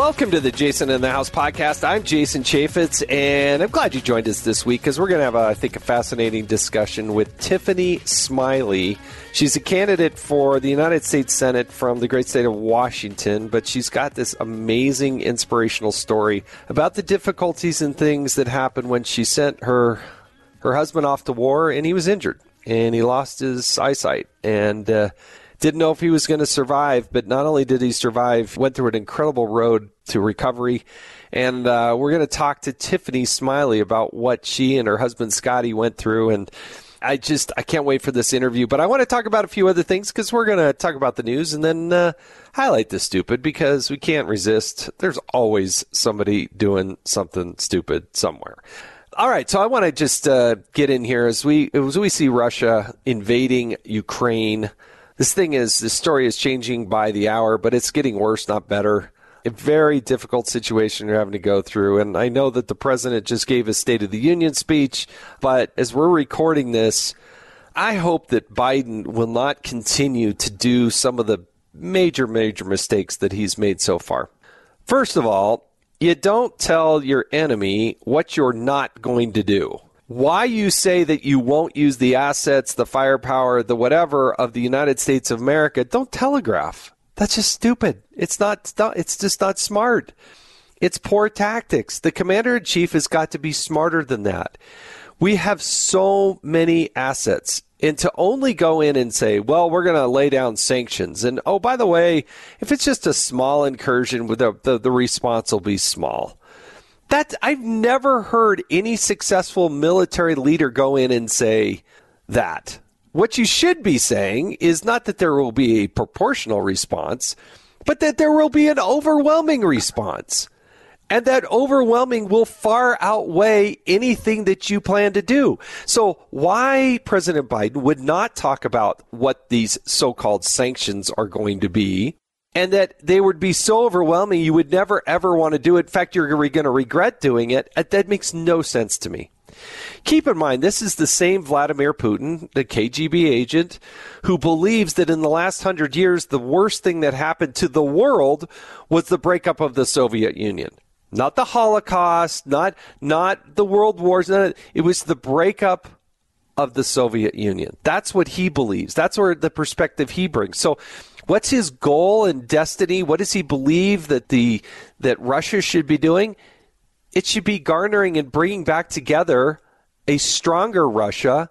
Welcome to the Jason in the House podcast. I'm Jason Chaffetz, and I'm glad you joined us this week because we're going to have, a, I think, a fascinating discussion with Tiffany Smiley. She's a candidate for the United States Senate from the great state of Washington, but she's got this amazing, inspirational story about the difficulties and things that happened when she sent her her husband off to war, and he was injured and he lost his eyesight, and. Uh, didn't know if he was going to survive, but not only did he survive, went through an incredible road to recovery. And uh, we're going to talk to Tiffany Smiley about what she and her husband Scotty went through. And I just I can't wait for this interview. But I want to talk about a few other things because we're going to talk about the news and then uh, highlight the stupid because we can't resist. There's always somebody doing something stupid somewhere. All right, so I want to just uh, get in here as we as we see Russia invading Ukraine this thing is this story is changing by the hour, but it's getting worse, not better. A very difficult situation you're having to go through. And I know that the president just gave a State of the Union speech, but as we're recording this, I hope that Biden will not continue to do some of the major, major mistakes that he's made so far. First of all, you don't tell your enemy what you're not going to do why you say that you won't use the assets, the firepower, the whatever of the United States of America, don't telegraph. That's just stupid. It's not it's just not smart. It's poor tactics. The commander in chief has got to be smarter than that. We have so many assets. And to only go in and say, well, we're going to lay down sanctions. And oh, by the way, if it's just a small incursion, the, the, the response will be small. That I've never heard any successful military leader go in and say that. What you should be saying is not that there will be a proportional response, but that there will be an overwhelming response. And that overwhelming will far outweigh anything that you plan to do. So, why President Biden would not talk about what these so called sanctions are going to be and that they would be so overwhelming you would never ever want to do it. In fact, you're going to regret doing it. That makes no sense to me. Keep in mind, this is the same Vladimir Putin, the KGB agent, who believes that in the last hundred years, the worst thing that happened to the world was the breakup of the Soviet Union. Not the Holocaust, not, not the world wars. Not, it was the breakup of the Soviet Union. That's what he believes. That's where the perspective he brings. So What's his goal and destiny? What does he believe that the that Russia should be doing? It should be garnering and bringing back together a stronger Russia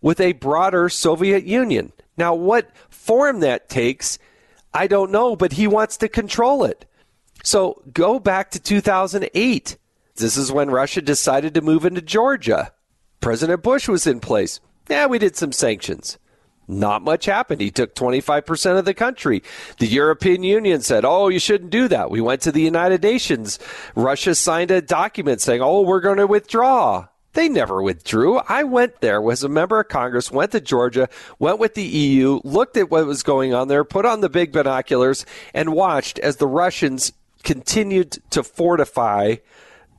with a broader Soviet Union. Now, what form that takes, I don't know, but he wants to control it. So go back to 2008. This is when Russia decided to move into Georgia. President Bush was in place. Yeah, we did some sanctions. Not much happened. He took 25% of the country. The European Union said, oh, you shouldn't do that. We went to the United Nations. Russia signed a document saying, oh, we're going to withdraw. They never withdrew. I went there, was a member of Congress, went to Georgia, went with the EU, looked at what was going on there, put on the big binoculars, and watched as the Russians continued to fortify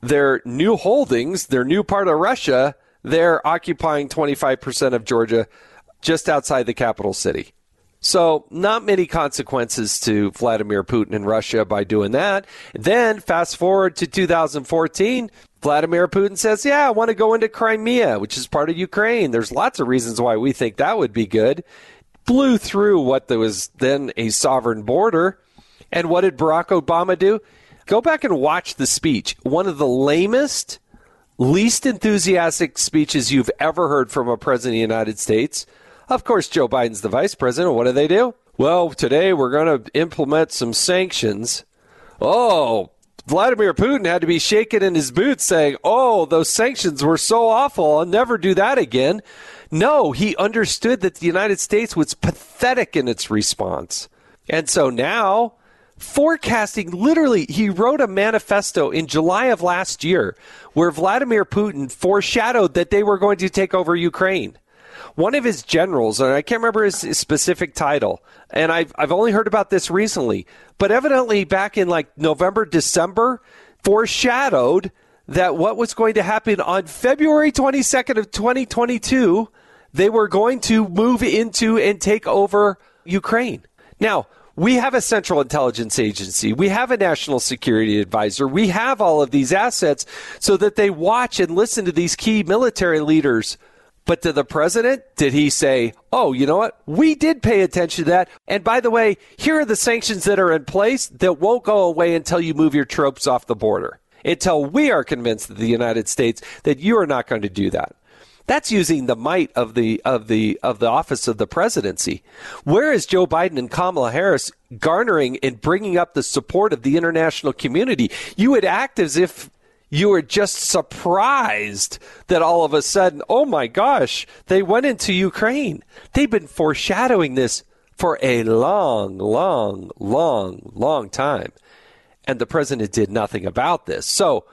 their new holdings, their new part of Russia. They're occupying 25% of Georgia just outside the capital city. So, not many consequences to Vladimir Putin in Russia by doing that. Then, fast forward to 2014, Vladimir Putin says, Yeah, I want to go into Crimea, which is part of Ukraine. There's lots of reasons why we think that would be good. Blew through what was then a sovereign border. And what did Barack Obama do? Go back and watch the speech. One of the lamest, least enthusiastic speeches you've ever heard from a president of the United States of course, Joe Biden's the vice president. What do they do? Well, today we're going to implement some sanctions. Oh, Vladimir Putin had to be shaken in his boots saying, Oh, those sanctions were so awful. I'll never do that again. No, he understood that the United States was pathetic in its response. And so now, forecasting literally, he wrote a manifesto in July of last year where Vladimir Putin foreshadowed that they were going to take over Ukraine one of his generals, and I can't remember his, his, specific title, and I've, I've only heard about this recently, but evidently back in like November, December, foreshadowed that what was going to happen on February 22nd of 2022, they were going to move into and take over Ukraine. Now, we have a central intelligence agency. We have a national security advisor. We have all of these assets so that they watch and listen to these key military leaders. But to the president, did he say, oh, you know what? We did pay attention to that. And by the way, here are the sanctions that are in place that won't go away until you move your troops off the border. Until we are convinced that the United States that you are not going to do that. That's using the might of the of the of the office of the presidency. Where is Joe Biden and Kamala Harris garnering and bringing up the support of the international community? You would act as if you were just surprised that all of a sudden, oh my gosh, they went into Ukraine. They've been foreshadowing this for a long, long, long, long time. And the president did nothing about this. So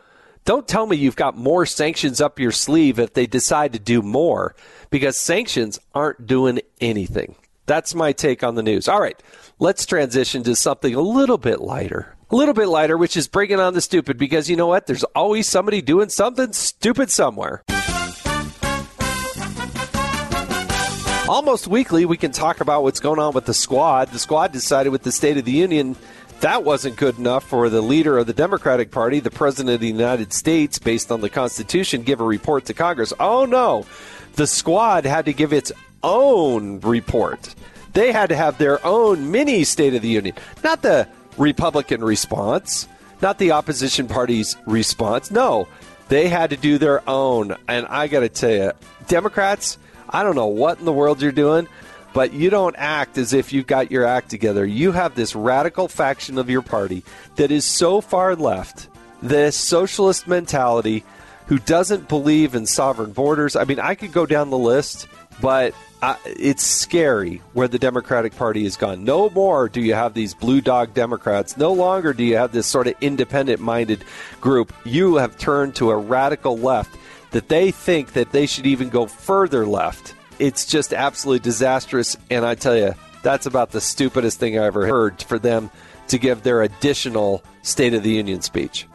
don't tell me you've got more sanctions up your sleeve if they decide to do more, because sanctions aren't doing anything. That's my take on the news. All right, let's transition to something a little bit lighter. A little bit lighter, which is bringing on the stupid, because you know what? There's always somebody doing something stupid somewhere. Almost weekly, we can talk about what's going on with the squad. The squad decided with the State of the Union that wasn't good enough for the leader of the Democratic Party, the President of the United States, based on the Constitution, give a report to Congress. Oh no, the squad had to give its own report. They had to have their own mini State of the Union, not the Republican response, not the opposition party's response. No, they had to do their own. And I got to tell you, Democrats, I don't know what in the world you're doing but you don't act as if you've got your act together. You have this radical faction of your party that is so far left, this socialist mentality who doesn't believe in sovereign borders. I mean, I could go down the list, but it's scary where the Democratic Party has gone. No more do you have these blue dog Democrats. No longer do you have this sort of independent minded group. You have turned to a radical left that they think that they should even go further left it's just absolutely disastrous. And I tell you, that's about the stupidest thing I ever heard for them to give their additional State of the Union speech.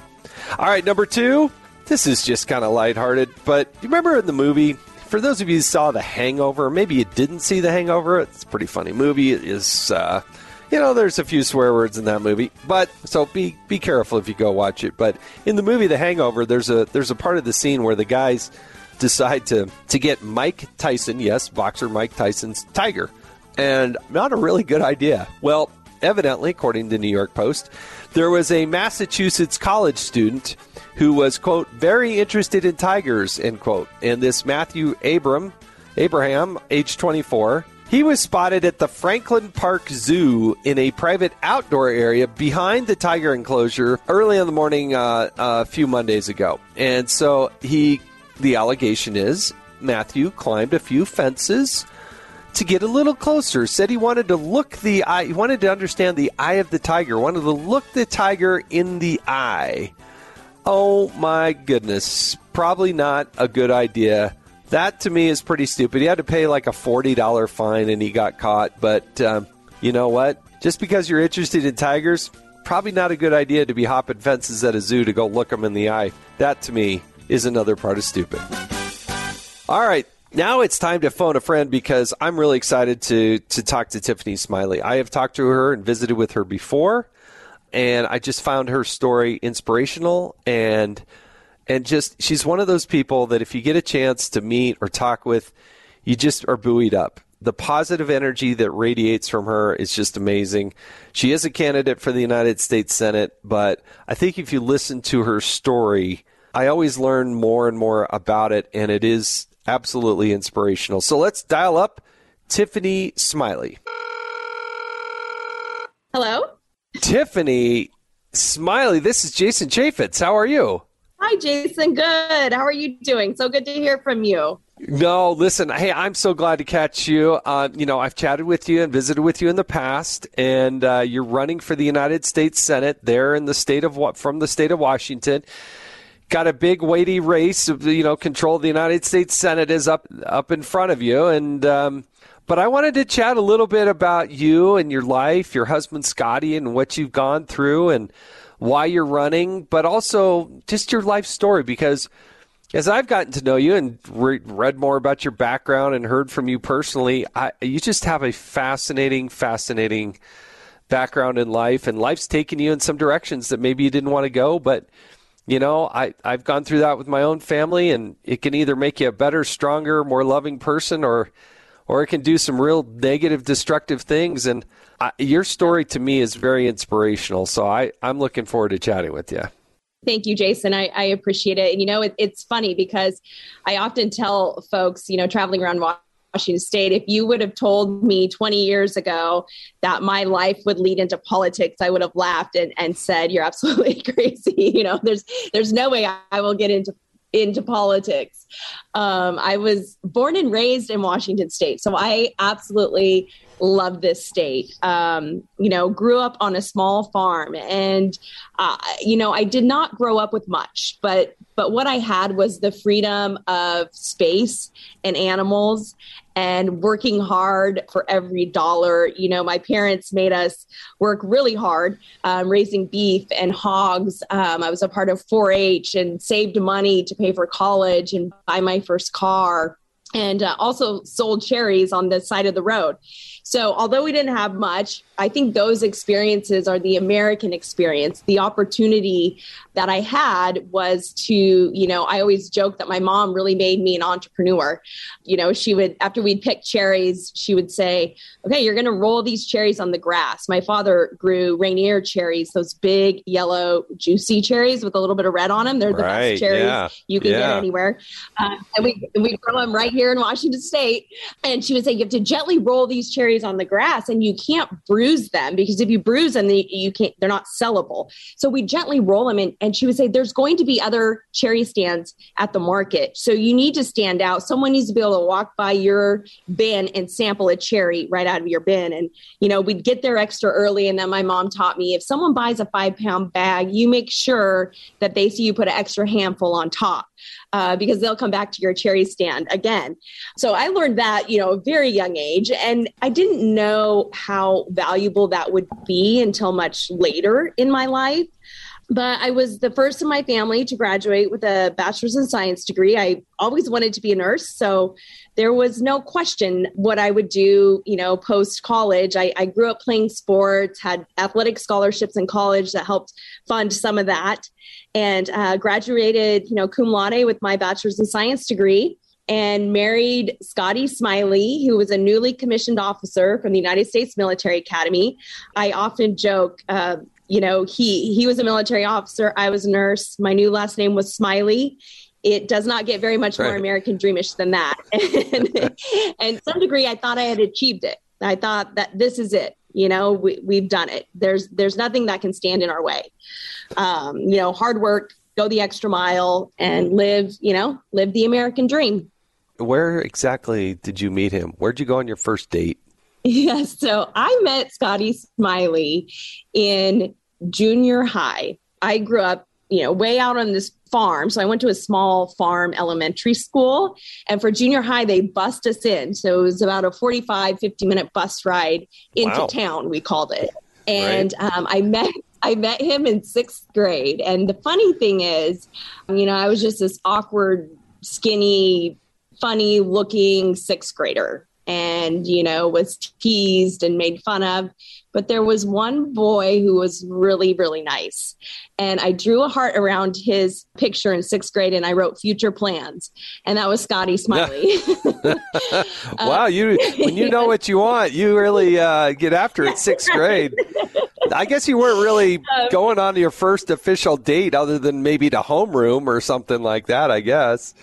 All right, number two. This is just kind of lighthearted, but you remember in the movie? For those of you who saw The Hangover, maybe you didn't see The Hangover. It's a pretty funny movie. It is, uh, you know, there's a few swear words in that movie, but so be be careful if you go watch it. But in the movie The Hangover, there's a there's a part of the scene where the guys decide to to get Mike Tyson, yes, boxer Mike Tyson's tiger, and not a really good idea. Well, evidently, according to New York Post, there was a Massachusetts college student who was quote very interested in tigers end quote, and this Matthew Abram Abraham, age 24. He was spotted at the Franklin Park Zoo in a private outdoor area behind the tiger enclosure early in the morning uh, a few Mondays ago. And so he the allegation is Matthew climbed a few fences to get a little closer. Said he wanted to look the eye, he wanted to understand the eye of the tiger, wanted to look the tiger in the eye. Oh my goodness, probably not a good idea. That to me is pretty stupid. He had to pay like a $40 fine and he got caught. But um, you know what? Just because you're interested in tigers, probably not a good idea to be hopping fences at a zoo to go look them in the eye. That to me is another part of stupid. All right. Now it's time to phone a friend because I'm really excited to to talk to Tiffany Smiley. I have talked to her and visited with her before, and I just found her story inspirational and and just she's one of those people that if you get a chance to meet or talk with, you just are buoyed up. The positive energy that radiates from her is just amazing. She is a candidate for the United States Senate, but I think if you listen to her story, I always learn more and more about it, and it is absolutely inspirational. So let's dial up Tiffany Smiley. Hello? Tiffany Smiley, this is Jason Chaffetz. How are you? Hi, Jason. Good. How are you doing? So good to hear from you. No, listen. Hey, I'm so glad to catch you. Uh, you know, I've chatted with you and visited with you in the past, and uh, you're running for the United States Senate there in the state of what from the state of Washington got a big weighty race. You know, control of the United States Senate is up up in front of you, and um, but I wanted to chat a little bit about you and your life, your husband Scotty, and what you've gone through, and why you're running, but also just your life story because. As I've gotten to know you and re- read more about your background and heard from you personally, I, you just have a fascinating, fascinating background in life, and life's taken you in some directions that maybe you didn't want to go, but you know, I, I've gone through that with my own family, and it can either make you a better, stronger, more loving person, or or it can do some real negative, destructive things. And I, your story to me is very inspirational. So I, I'm looking forward to chatting with you. Thank you, Jason. I, I appreciate it. And you know, it, it's funny because I often tell folks, you know, traveling around Washington State, if you would have told me 20 years ago that my life would lead into politics, I would have laughed and, and said, You're absolutely crazy. You know, there's there's no way I will get into into politics. Um, I was born and raised in Washington State, so I absolutely love this state. Um, you know, grew up on a small farm, and uh, you know, I did not grow up with much, but but what I had was the freedom of space and animals and working hard for every dollar. You know, my parents made us work really hard um, raising beef and hogs. Um, I was a part of 4 H and saved money to pay for college and buy my first car and uh, also sold cherries on the side of the road. So, although we didn't have much, I think those experiences are the American experience. The opportunity that I had was to, you know, I always joke that my mom really made me an entrepreneur. You know, she would, after we'd pick cherries, she would say, okay, you're going to roll these cherries on the grass. My father grew Rainier cherries, those big, yellow, juicy cherries with a little bit of red on them. They're the right, best cherries yeah, you can yeah. get anywhere. Uh, and we, we grow them right here in Washington State. And she would say, you have to gently roll these cherries on the grass and you can't bruise them because if you bruise them, they, you can't, they're not sellable. So we gently roll them. And she would say, there's going to be other cherry stands at the market. So you need to stand out. Someone needs to be able to walk by your bin and sample a cherry right out of your bin. And, you know, we'd get there extra early. And then my mom taught me if someone buys a five pound bag, you make sure that they see you put an extra handful on top uh, because they'll come back to your cherry stand again. So I learned that, you know, a very young age. And I didn't know how valuable that would be until much later in my life. But I was the first in my family to graduate with a bachelor's in science degree. I always wanted to be a nurse. So there was no question what I would do, you know, post college. I, I, grew up playing sports, had athletic scholarships in college that helped fund some of that, and uh, graduated, you know, cum laude with my bachelor's in science degree. And married Scotty Smiley, who was a newly commissioned officer from the United States Military Academy. I often joke, uh, you know, he he was a military officer. I was a nurse. My new last name was Smiley it does not get very much right. more American dreamish than that. and, and some degree, I thought I had achieved it. I thought that this is it. You know, we, we've done it. There's there's nothing that can stand in our way. Um, you know, hard work, go the extra mile, and live. You know, live the American dream. Where exactly did you meet him? Where'd you go on your first date? Yes, so I met Scotty Smiley in junior high. I grew up, you know, way out on this farm. So I went to a small farm elementary school. And for junior high, they bussed us in. So it was about a 45, 50 minute bus ride into wow. town, we called it. And right. um, I met I met him in sixth grade. And the funny thing is, you know, I was just this awkward, skinny, funny looking sixth grader and, you know, was teased and made fun of. But there was one boy who was really, really nice. And I drew a heart around his picture in sixth grade and I wrote future plans. And that was Scotty Smiley. wow, you when you know what you want, you really uh, get after it sixth grade. I guess you weren't really um, going on your first official date other than maybe to homeroom or something like that, I guess.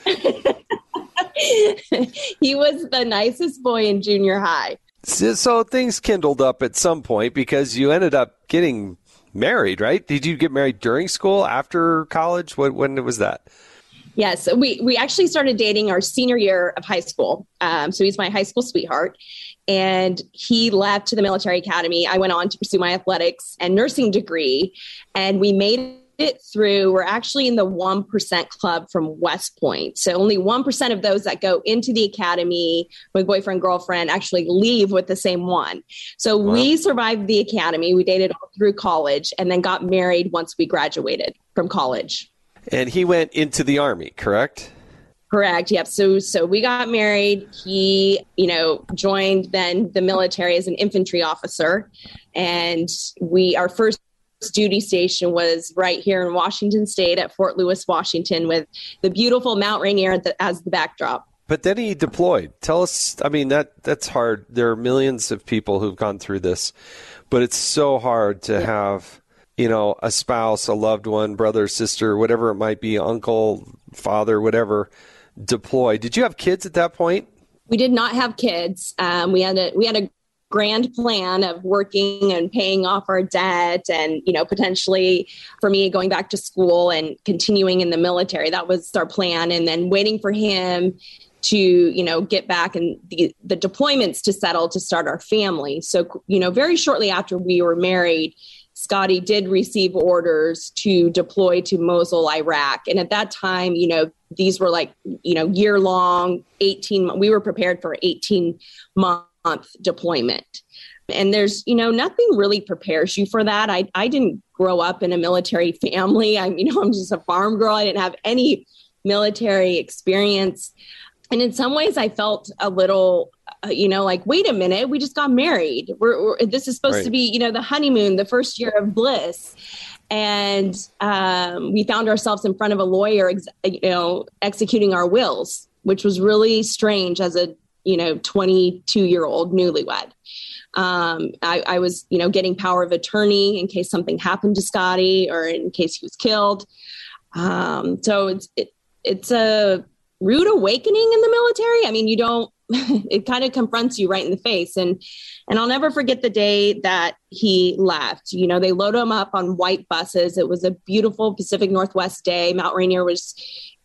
he was the nicest boy in junior high. So, so, things kindled up at some point because you ended up getting married, right? Did you get married during school, after college? What, when was that? Yes, we we actually started dating our senior year of high school. Um, so he's my high school sweetheart, and he left to the military academy. I went on to pursue my athletics and nursing degree, and we made it through, we're actually in the 1% club from West Point. So only 1% of those that go into the academy with boyfriend, girlfriend actually leave with the same one. So wow. we survived the academy. We dated all through college and then got married once we graduated from college. And he went into the army, correct? Correct. Yep. So so we got married. He, you know, joined then the military as an infantry officer, and we our first duty station was right here in Washington State at Fort Lewis, Washington, with the beautiful Mount Rainier as the backdrop. But then he deployed. Tell us. I mean that that's hard. There are millions of people who've gone through this, but it's so hard to yeah. have you know a spouse, a loved one, brother, sister, whatever it might be, uncle, father, whatever deploy. Did you have kids at that point? We did not have kids. Um, we had a we had a grand plan of working and paying off our debt and you know potentially for me going back to school and continuing in the military. That was our plan. And then waiting for him to you know get back and the, the deployments to settle to start our family. So you know very shortly after we were married Scotty did receive orders to deploy to Mosul, Iraq. And at that time, you know, these were like, you know, year long, 18, we were prepared for 18 month deployment. And there's, you know, nothing really prepares you for that. I, I didn't grow up in a military family. I'm, you know, I'm just a farm girl. I didn't have any military experience. And in some ways, I felt a little uh, you know, like, wait a minute, we just got married. We're, we're this is supposed right. to be, you know, the honeymoon, the first year of bliss. And um, we found ourselves in front of a lawyer, ex- you know, executing our wills, which was really strange as a, you know, 22 year old newlywed. Um, I, I, was, you know, getting power of attorney in case something happened to Scotty or in case he was killed. Um, so it's it, it's a rude awakening in the military. I mean, you don't it kind of confronts you right in the face and and I'll never forget the day that he left. You know, they load him up on white buses. It was a beautiful Pacific Northwest day. Mount Rainier was,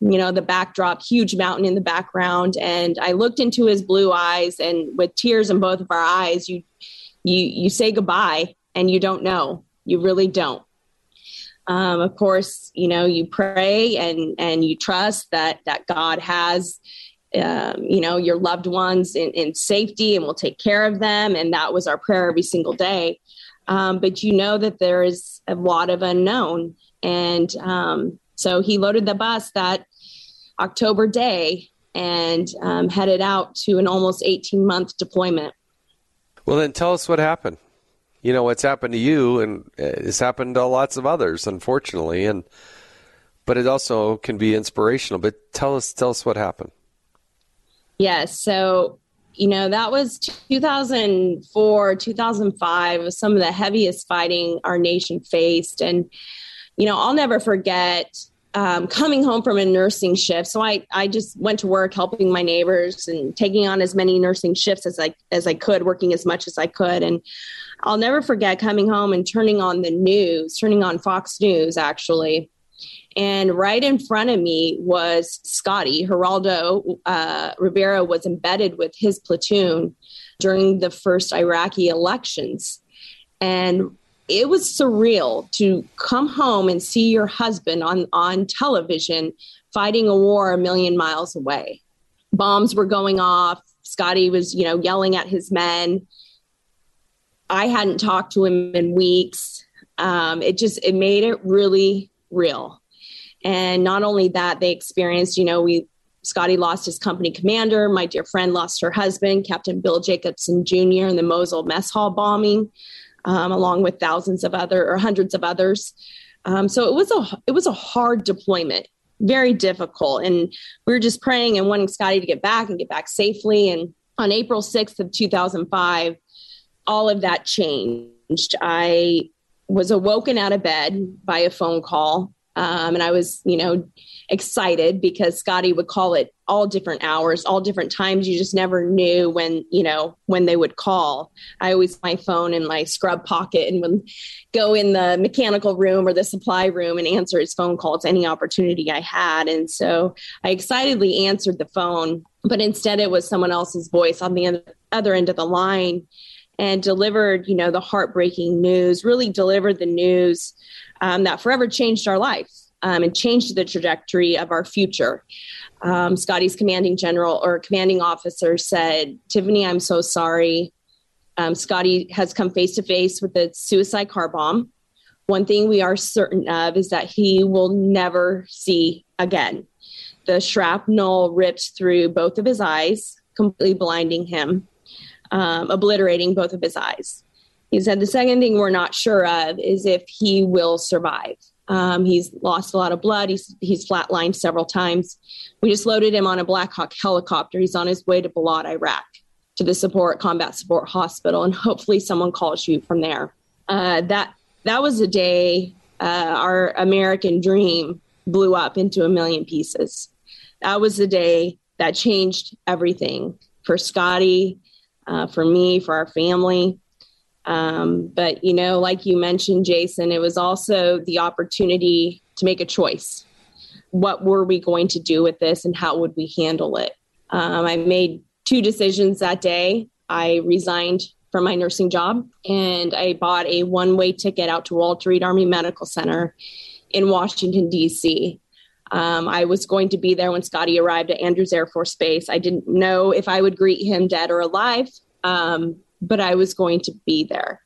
you know, the backdrop, huge mountain in the background. And I looked into his blue eyes and with tears in both of our eyes, you you you say goodbye and you don't know. You really don't. Um, of course, you know, you pray and and you trust that that God has um, you know, your loved ones in, in, safety and we'll take care of them. And that was our prayer every single day. Um, but you know that there is a lot of unknown. And um, so he loaded the bus that October day and um, headed out to an almost 18 month deployment. Well, then tell us what happened. You know, what's happened to you, and it's happened to lots of others, unfortunately. And but it also can be inspirational. But tell us, tell us what happened. Yes. So, you know, that was 2004, 2005, was some of the heaviest fighting our nation faced. And, you know, I'll never forget um, coming home from a nursing shift. So I, I just went to work helping my neighbors and taking on as many nursing shifts as I, as I could, working as much as I could. And I'll never forget coming home and turning on the news, turning on Fox News actually and right in front of me was Scotty. Geraldo uh, Rivera was embedded with his platoon during the first Iraqi elections. And it was surreal to come home and see your husband on, on television fighting a war a million miles away. Bombs were going off. Scotty was, you know, yelling at his men. I hadn't talked to him in weeks. Um, it just it made it really real. And not only that, they experienced, you know, we Scotty lost his company commander. My dear friend lost her husband, Captain Bill Jacobson Jr., in the Mosul mess hall bombing, um, along with thousands of other or hundreds of others. Um, so it was a it was a hard deployment, very difficult, and we were just praying and wanting Scotty to get back and get back safely. And on April sixth of two thousand five, all of that changed. I was awoken out of bed by a phone call um, and I was, you know, excited because Scotty would call it all different hours, all different times. You just never knew when, you know, when they would call. I always my phone in my scrub pocket and would go in the mechanical room or the supply room and answer his phone calls any opportunity I had. And so I excitedly answered the phone, but instead it was someone else's voice on the other end of the line and delivered, you know, the heartbreaking news, really delivered the news um, that forever changed our life um, and changed the trajectory of our future. Um, Scotty's commanding general or commanding officer said, Tiffany, I'm so sorry. Um, Scotty has come face to face with a suicide car bomb. One thing we are certain of is that he will never see again. the shrapnel ripped through both of his eyes, completely blinding him, um, obliterating both of his eyes. He said the second thing we're not sure of is if he will survive. Um, he's lost a lot of blood. He's he's flatlined several times. We just loaded him on a Black Hawk helicopter. He's on his way to Balad, Iraq, to the support combat support hospital, and hopefully someone calls you from there. Uh, that that was a day uh, our American dream blew up into a million pieces. That was the day that changed everything for Scotty, uh, for me, for our family. Um, but, you know, like you mentioned, Jason, it was also the opportunity to make a choice. What were we going to do with this and how would we handle it? Um, I made two decisions that day. I resigned from my nursing job and I bought a one way ticket out to Walter Reed Army Medical Center in Washington, D.C. Um, I was going to be there when Scotty arrived at Andrews Air Force Base. I didn't know if I would greet him dead or alive. Um, but I was going to be there.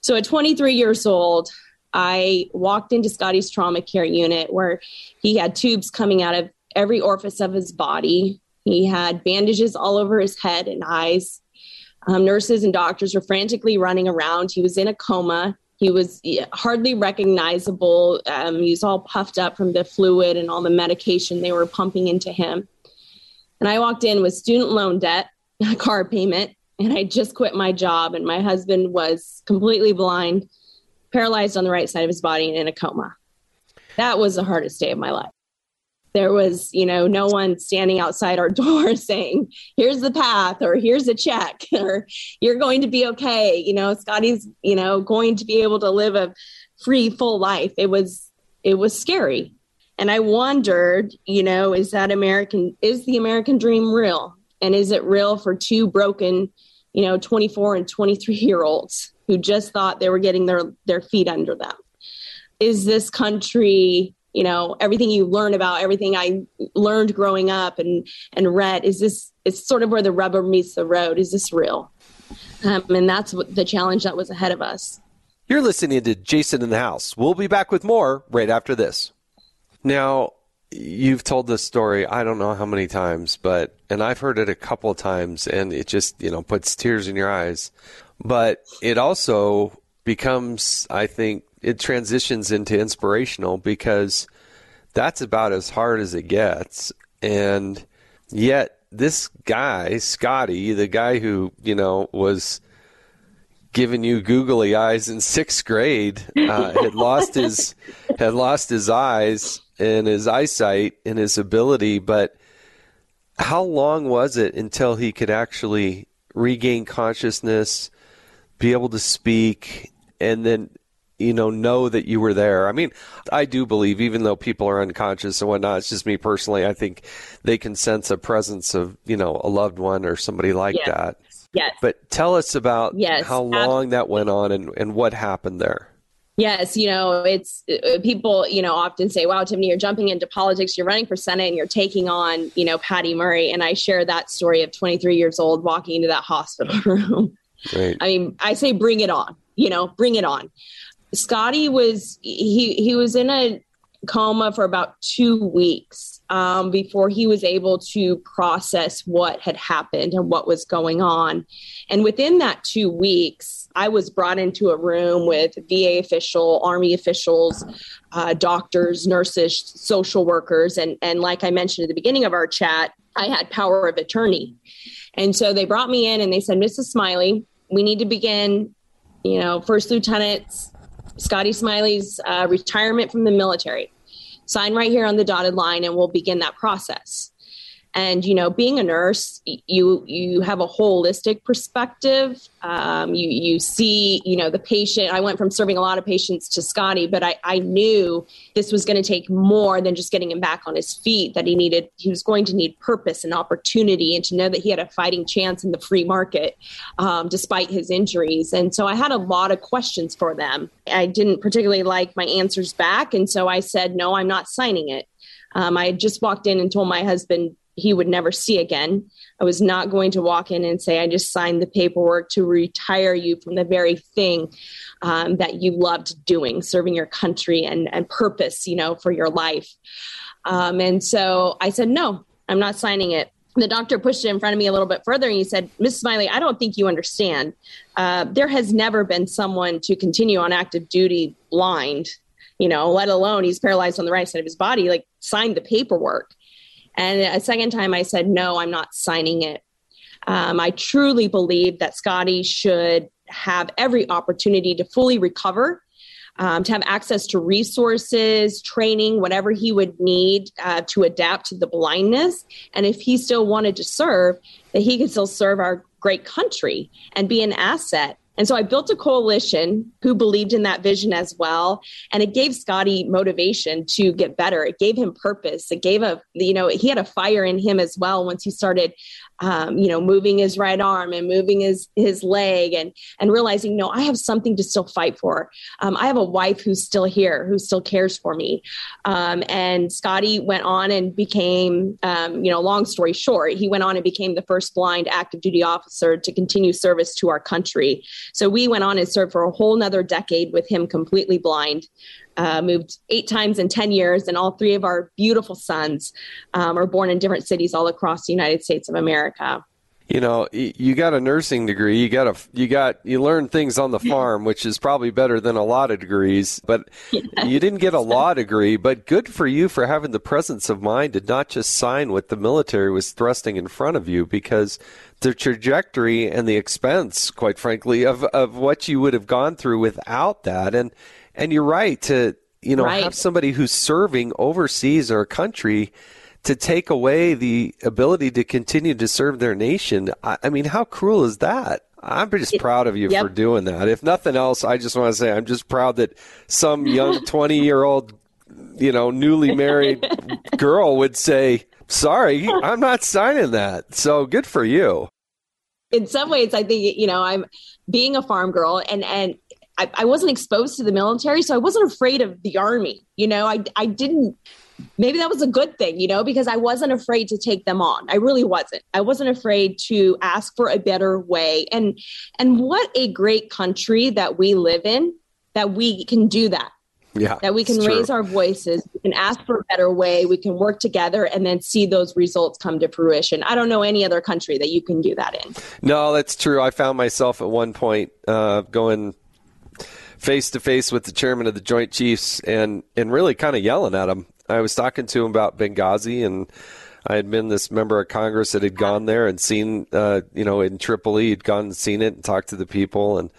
So at 23 years old, I walked into Scotty's trauma care unit where he had tubes coming out of every orifice of his body. He had bandages all over his head and eyes. Um, nurses and doctors were frantically running around. He was in a coma. He was hardly recognizable. Um, he was all puffed up from the fluid and all the medication they were pumping into him. And I walked in with student loan debt, a car payment, and I just quit my job, and my husband was completely blind, paralyzed on the right side of his body, and in a coma. That was the hardest day of my life. There was, you know, no one standing outside our door saying, here's the path, or here's a check, or you're going to be okay. You know, Scotty's, you know, going to be able to live a free, full life. It was, it was scary. And I wondered, you know, is that American, is the American dream real? And is it real for two broken, you know, 24 and 23 year olds who just thought they were getting their, their feet under them? Is this country, you know, everything you learn about, everything I learned growing up and, and read, is this, it's sort of where the rubber meets the road. Is this real? Um, and that's what the challenge that was ahead of us. You're listening to Jason in the House. We'll be back with more right after this. Now, you've told this story I don't know how many times, but and I've heard it a couple times and it just, you know, puts tears in your eyes. But it also becomes I think it transitions into inspirational because that's about as hard as it gets. And yet this guy, Scotty, the guy who, you know, was giving you googly eyes in sixth grade, uh, had lost his had lost his eyes and his eyesight and his ability, but how long was it until he could actually regain consciousness, be able to speak, and then you know know that you were there? I mean, I do believe, even though people are unconscious and whatnot, it's just me personally. I think they can sense a presence of you know a loved one or somebody like yes. that. Yes. But tell us about yes, how long absolutely. that went on and, and what happened there. Yes, you know, it's uh, people, you know, often say, wow, Tiffany, you're jumping into politics, you're running for Senate and you're taking on, you know, Patty Murray. And I share that story of 23 years old walking into that hospital room. Right. I mean, I say, bring it on, you know, bring it on. Scotty was, he, he was in a coma for about two weeks um, before he was able to process what had happened and what was going on. And within that two weeks, I was brought into a room with VA official, Army officials, uh, doctors, nurses, social workers, and and like I mentioned at the beginning of our chat, I had power of attorney, and so they brought me in and they said, Mrs. Smiley, we need to begin, you know, First Lieutenant Scotty Smiley's uh, retirement from the military. Sign right here on the dotted line, and we'll begin that process and you know being a nurse you you have a holistic perspective. Um, you you see you know the patient. I went from serving a lot of patients to scotty but i i knew this was going to take more than just getting him back on his feet that he needed he was going to need purpose and opportunity and to know that he had a fighting chance in the free market um, despite his injuries. And so i had a lot of questions for them. I didn't particularly like my answers back. And so i said no i'm not signing it. Um, I had just walked in and told my husband he would never see again. I was not going to walk in and say, I just signed the paperwork to retire you from the very thing um, that you loved doing, serving your country and, and purpose, you know, for your life. Um, and so I said, no, I'm not signing it. The doctor pushed it in front of me a little bit further and he said, Miss Smiley, I don't think you understand. Uh, there has never been someone to continue on active duty blind, you know, let alone he's paralyzed on the right side of his body, like signed the paperwork. And a second time I said, no, I'm not signing it. Um, I truly believe that Scotty should have every opportunity to fully recover um, to have access to resources, training, whatever he would need uh, to adapt to the blindness. And if he still wanted to serve, that he could still serve our great country and be an asset. And so I built a coalition who believed in that vision as well. And it gave Scotty motivation to get better. It gave him purpose. It gave a, you know, he had a fire in him as well once he started um, you know, moving his right arm and moving his his leg, and and realizing, no, I have something to still fight for. Um, I have a wife who's still here, who still cares for me. Um, and Scotty went on and became, um, you know, long story short, he went on and became the first blind active duty officer to continue service to our country. So we went on and served for a whole nother decade with him completely blind uh, moved eight times in 10 years, and all three of our beautiful sons um, are born in different cities all across the United States of America. You know, you got a nursing degree. You got a, you got, you learn things on the farm, which is probably better than a lot of degrees. But you didn't get a law degree. But good for you for having the presence of mind to not just sign what the military was thrusting in front of you, because the trajectory and the expense, quite frankly, of of what you would have gone through without that, and and you're right to you know right. have somebody who's serving overseas or a country to take away the ability to continue to serve their nation. I, I mean, how cruel is that? I'm just proud of you yep. for doing that. If nothing else, I just want to say I'm just proud that some young 20 year old, you know, newly married girl would say, "Sorry, I'm not signing that." So good for you. In some ways, I think you know I'm being a farm girl, and and I, I wasn't exposed to the military, so I wasn't afraid of the army. You know, I I didn't maybe that was a good thing, you know, because I wasn't afraid to take them on. I really wasn't. I wasn't afraid to ask for a better way. And and what a great country that we live in that we can do that. Yeah. That we can raise our voices, we can ask for a better way, we can work together and then see those results come to fruition. I don't know any other country that you can do that in. No, that's true. I found myself at one point uh, going face to face with the chairman of the Joint Chiefs and and really kind of yelling at him. I was talking to him about Benghazi and. I had been this member of Congress that had gone there and seen, uh, you know, in Tripoli, had gone and seen it and talked to the people, and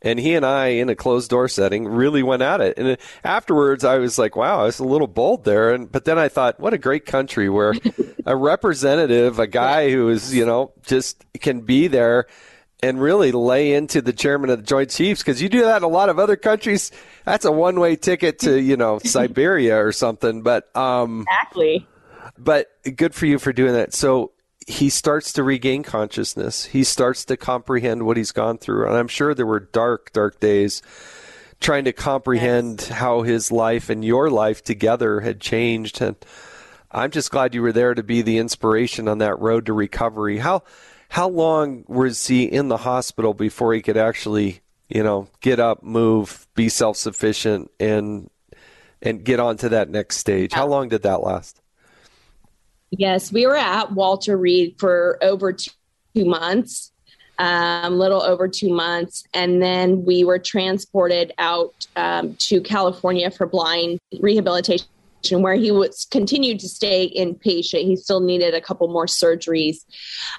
and he and I, in a closed door setting, really went at it. And afterwards, I was like, "Wow, I was a little bold there." And but then I thought, what a great country where a representative, a guy who is, you know, just can be there and really lay into the chairman of the Joint Chiefs because you do that in a lot of other countries. That's a one way ticket to you know Siberia or something. But um, exactly. But good for you for doing that. So he starts to regain consciousness. He starts to comprehend what he's gone through, and I'm sure there were dark, dark days trying to comprehend yes. how his life and your life together had changed. And I'm just glad you were there to be the inspiration on that road to recovery. How how long was he in the hospital before he could actually, you know, get up, move, be self sufficient, and and get on to that next stage? How long did that last? Yes, we were at Walter Reed for over two months, a um, little over two months, and then we were transported out um, to California for blind rehabilitation where he was continued to stay inpatient. He still needed a couple more surgeries.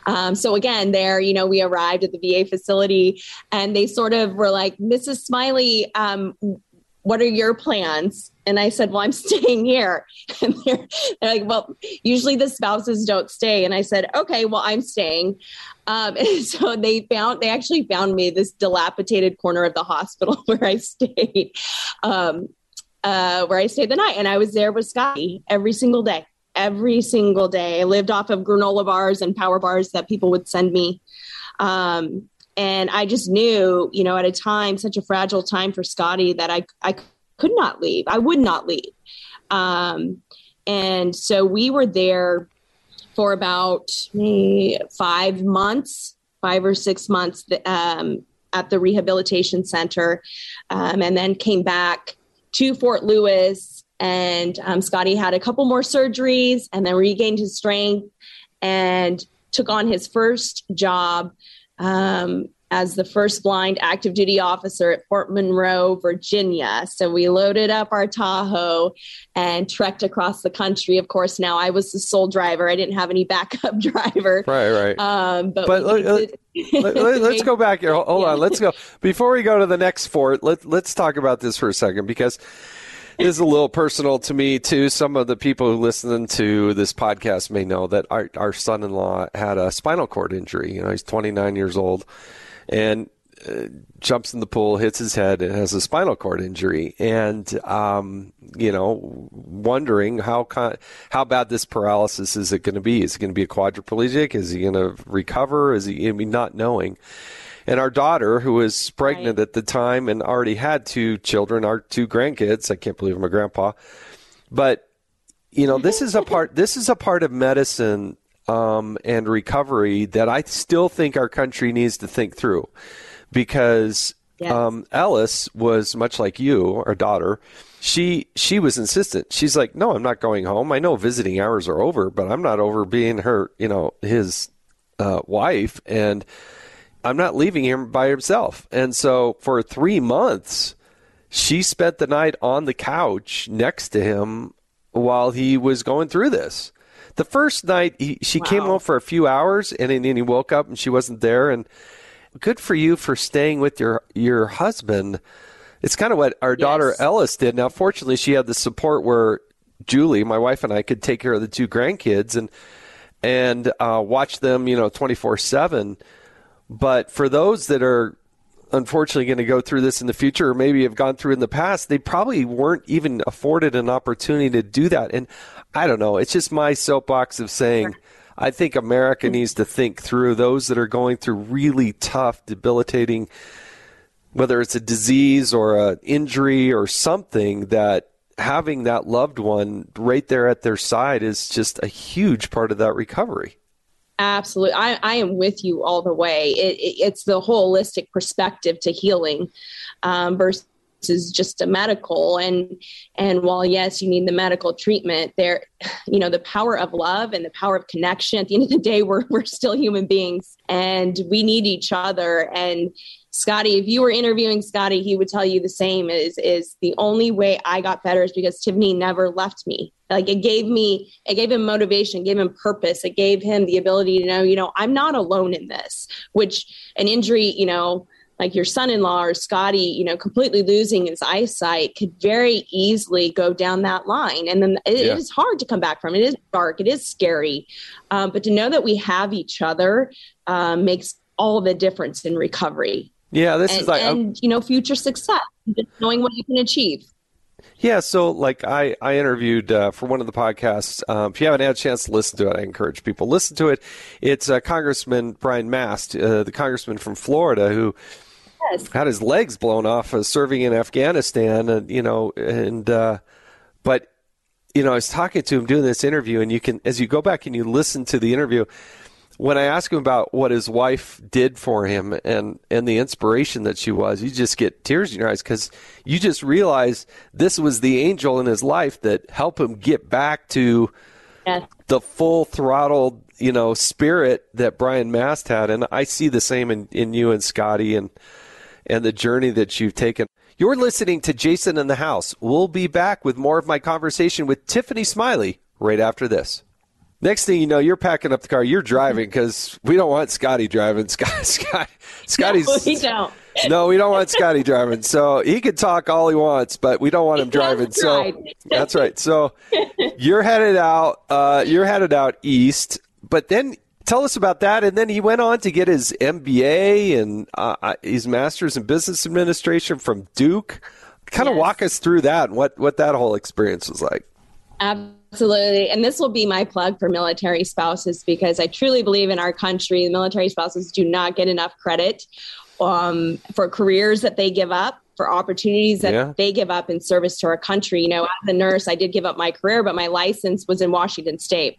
Um, so again, there, you know, we arrived at the VA facility, and they sort of were like, "Mrs. Smiley, um, what are your plans?" And I said, Well, I'm staying here. And they're, they're, like, Well, usually the spouses don't stay. And I said, Okay, well, I'm staying. Um, and so they found, they actually found me this dilapidated corner of the hospital where I stayed. Um, uh, where I stayed the night. And I was there with Scotty every single day, every single day. I lived off of granola bars and power bars that people would send me. Um, and I just knew, you know, at a time, such a fragile time for Scotty, that I, I could not leave. I would not leave. Um, and so we were there for about five months, five or six months um, at the rehabilitation center, um, and then came back to Fort Lewis And um, Scotty had a couple more surgeries and then regained his strength and took on his first job um, as the first blind active duty officer at Fort Monroe, Virginia. So we loaded up our Tahoe and trekked across the country. Of course, now I was the sole driver. I didn't have any backup driver. Right, right. Um, but but let, us let, go back here. Hold Yeah. on. Let's go before we go to the next fort. Let Let's talk about this for a second because it is a little personal to me too. Some of the people who listen to this podcast may know that our our son-in-law had a spinal cord injury. You know, he's 29 years old, and uh, jumps in the pool, hits his head, and has a spinal cord injury. And um, you know, wondering how con- how bad this paralysis is it going to be? Is it going to be a quadriplegic? Is he going to recover? Is he? I mean, not knowing. And our daughter, who was pregnant Right. at the time and already had two children, our two grandkids. I can't believe I'm a grandpa, but you know, this is a part. This is a part of medicine um, and recovery that I still think our country needs to think through, because Yes. um, Ellis was much like you, our daughter. She she was insistent. She's like, no, I'm not going home. I know visiting hours are over, but I'm not over being her, you know, his uh, wife, and I'm not leaving him by himself. And so for three months, she spent the night on the couch next to him while he was going through this. The first night, he, she came home for a few hours, and then he woke up and she wasn't there. And good for you for staying with your your husband. It's kind of what our daughter Ellis did. Now, fortunately, she had the support where Julie, my wife, and I could take care of the two grandkids and and uh, watch them, you know, twenty four seven. But for those that are unfortunately going to go through this in the future, or maybe have gone through in the past, they probably weren't even afforded an opportunity to do that. And I don't know. It's just my soapbox of saying. I think America needs to think through those that are going through really tough, debilitating, whether it's a disease or an injury or something, that having that loved one right there at their side is just a huge part of that recovery. Absolutely. I, I am with you all the way. It, it, it's the holistic perspective to healing um, versus just a medical. And, and while, yes, you need the medical treatment there, you know, the power of love and the power of connection at the end of the day, we're, we're still human beings and we need each other. And Scotty, if you were interviewing Scotty, he would tell you the same is, is the only way I got better is because Tiffany never left me. Like it gave me, it gave him motivation, gave him purpose, it gave him the ability to know, you know, I'm not alone in this, which an injury, you know, like your son-in-law or Scotty, you know, completely losing his eyesight could very easily go down that line. And then it, Yeah. it is hard to come back from. It is dark. It is scary. Um, but to know that we have each other um, makes all the difference in recovery Yeah, this and, is like and you know, future success, just knowing what you can achieve. Yeah, so like I, I interviewed uh, for one of the podcasts. Um, if you haven't had a chance to listen to it, I encourage people listen to it. It's uh, Congressman Brian Mast, uh, the congressman from Florida, who Yes. had his legs blown off uh, serving in Afghanistan, and you know, and uh, but you know, I was talking to him doing this interview, and you can, as you go back and you listen to the interview, when I ask him about what his wife did for him and and the inspiration that she was, you just get tears in your eyes because you just realize this was the angel in his life that helped him get back to Yes. the full throttled, you know, spirit that Brian Mast had, and I see the same in, in you and Scotty and and the journey that you've taken. You're listening to Jason in the House. We'll be back with more of my conversation with Tiffany Smiley right after this. Next thing you know, you're packing up the car. You're driving because we don't want Scotty driving. Scott, Scott, Scotty's. No, we don't. No, we don't want Scotty driving. So he can talk all he wants, but we don't want him driving. That's so right. that's right. So you're headed out. Uh, you're headed out east, but then tell us about that. And then he went on to get his MBA and uh, uh, his master's in business administration from Duke. Kind of Yes. walk us through that and what what that whole experience was like. Absolutely. And this will be my plug for military spouses because I truly believe in our country, military spouses do not get enough credit um, for careers that they give up, for opportunities that Yeah. they give up in service to our country. You know, as a nurse, I did give up my career, but my license was in Washington State.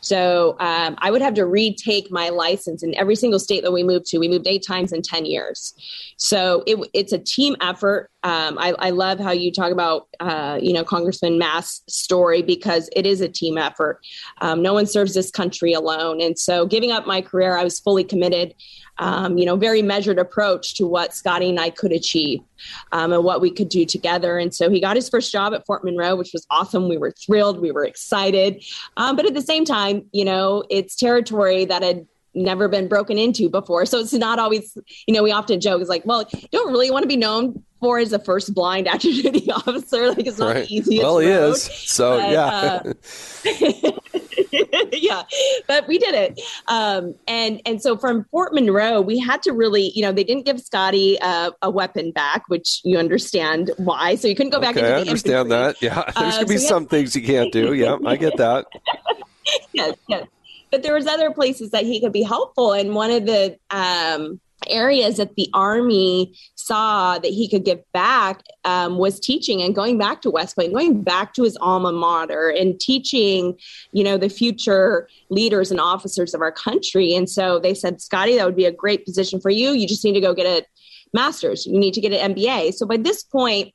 So um, I would have to retake my license in every single state that we moved to. We moved eight times in 10 years. So it, it's a team effort. Um, I, I, love how you talk about, uh, you know, Congressman Mast's story because it is a team effort. Um, no one serves this country alone. And so giving up my career, I was fully committed um, you know, very measured approach to what Scotty and I could achieve um, and what we could do together. And so he got his first job at Fort Monroe, which was awesome. We were thrilled, we were excited. Um, but at the same time, you know, it's territory that had never been broken into before. So it's not always, you know, we often joke, it's like, well, you don't really want to be known for as a first blind active duty officer. Like it's not right. the easiest. Well, he road. is. So but, yeah. Uh, yeah, but we did it. Um, and and so from Fort Monroe, we had to really, you know, they didn't give Scotty uh, a weapon back, which you understand why. So you couldn't go back okay, into the I understand infantry. that. Yeah, there's uh, gonna be so some had... things you can't do. Yeah, I get that. yes, yes. But there was other places that he could be helpful, and one of the um, areas that the army saw that he could give back um, was teaching and going back to west point going back to his alma mater and teaching you know the future leaders and officers of our country. And so they said scotty that would be a great position for you. You just need to go get a master's. You need to get an mba so by this point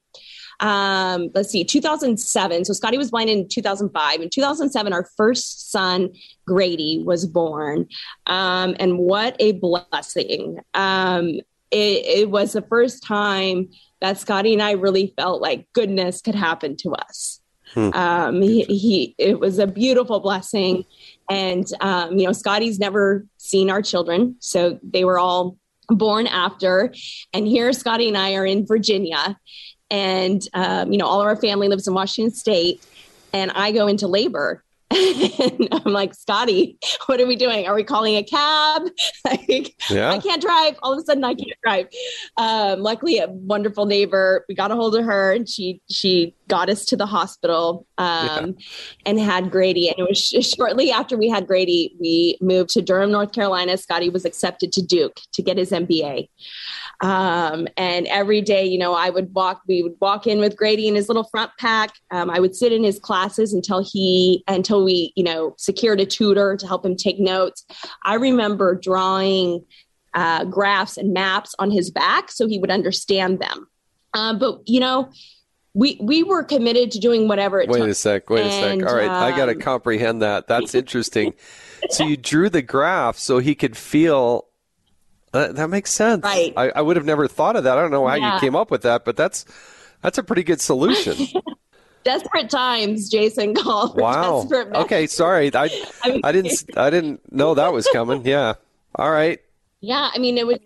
um, let's see, 2007. So Scotty was blind in 2005. In 2007, our first son, Grady, was born. Um, and what a blessing. Um, it, it was the first time that Scotty and I really felt like goodness could happen to us. Hmm. Um, he, he, it was a beautiful blessing. And, um, you know, Scotty's never seen our children. So they were all born after. And here Scotty and I are in Virginia and um, you know all of our family lives in washington state and i go into labor. And i'm like scotty what are we doing? Are we calling a cab? Like yeah. i can't drive. All of a sudden i can't drive. Um, luckily a wonderful neighbor we got a hold of her and she she got us to the hospital um, yeah. and had grady and it was sh- shortly after we had grady we moved to durham north carolina scotty was accepted to duke to get his mba um, and every day, you know, I would walk, we would walk in with Grady in his little front pack. Um, I would sit in his classes until he, until we, you know, secured a tutor to help him take notes. I remember drawing uh, graphs and maps on his back so he would understand them. Um, but, you know, we we were committed to doing whatever it wait took. a sec wait and, a sec all right um, i got to comprehend that that's interesting so you drew the graph so he could feel uh, that makes sense. Right. I, I, would have never thought of that. I don't know how yeah. you came up with that, but that's that's a pretty good solution. desperate times, Jason called. Wow. Okay, sorry. I, I, mean, I didn't I didn't know that was coming. Yeah. All right. Yeah, I mean it was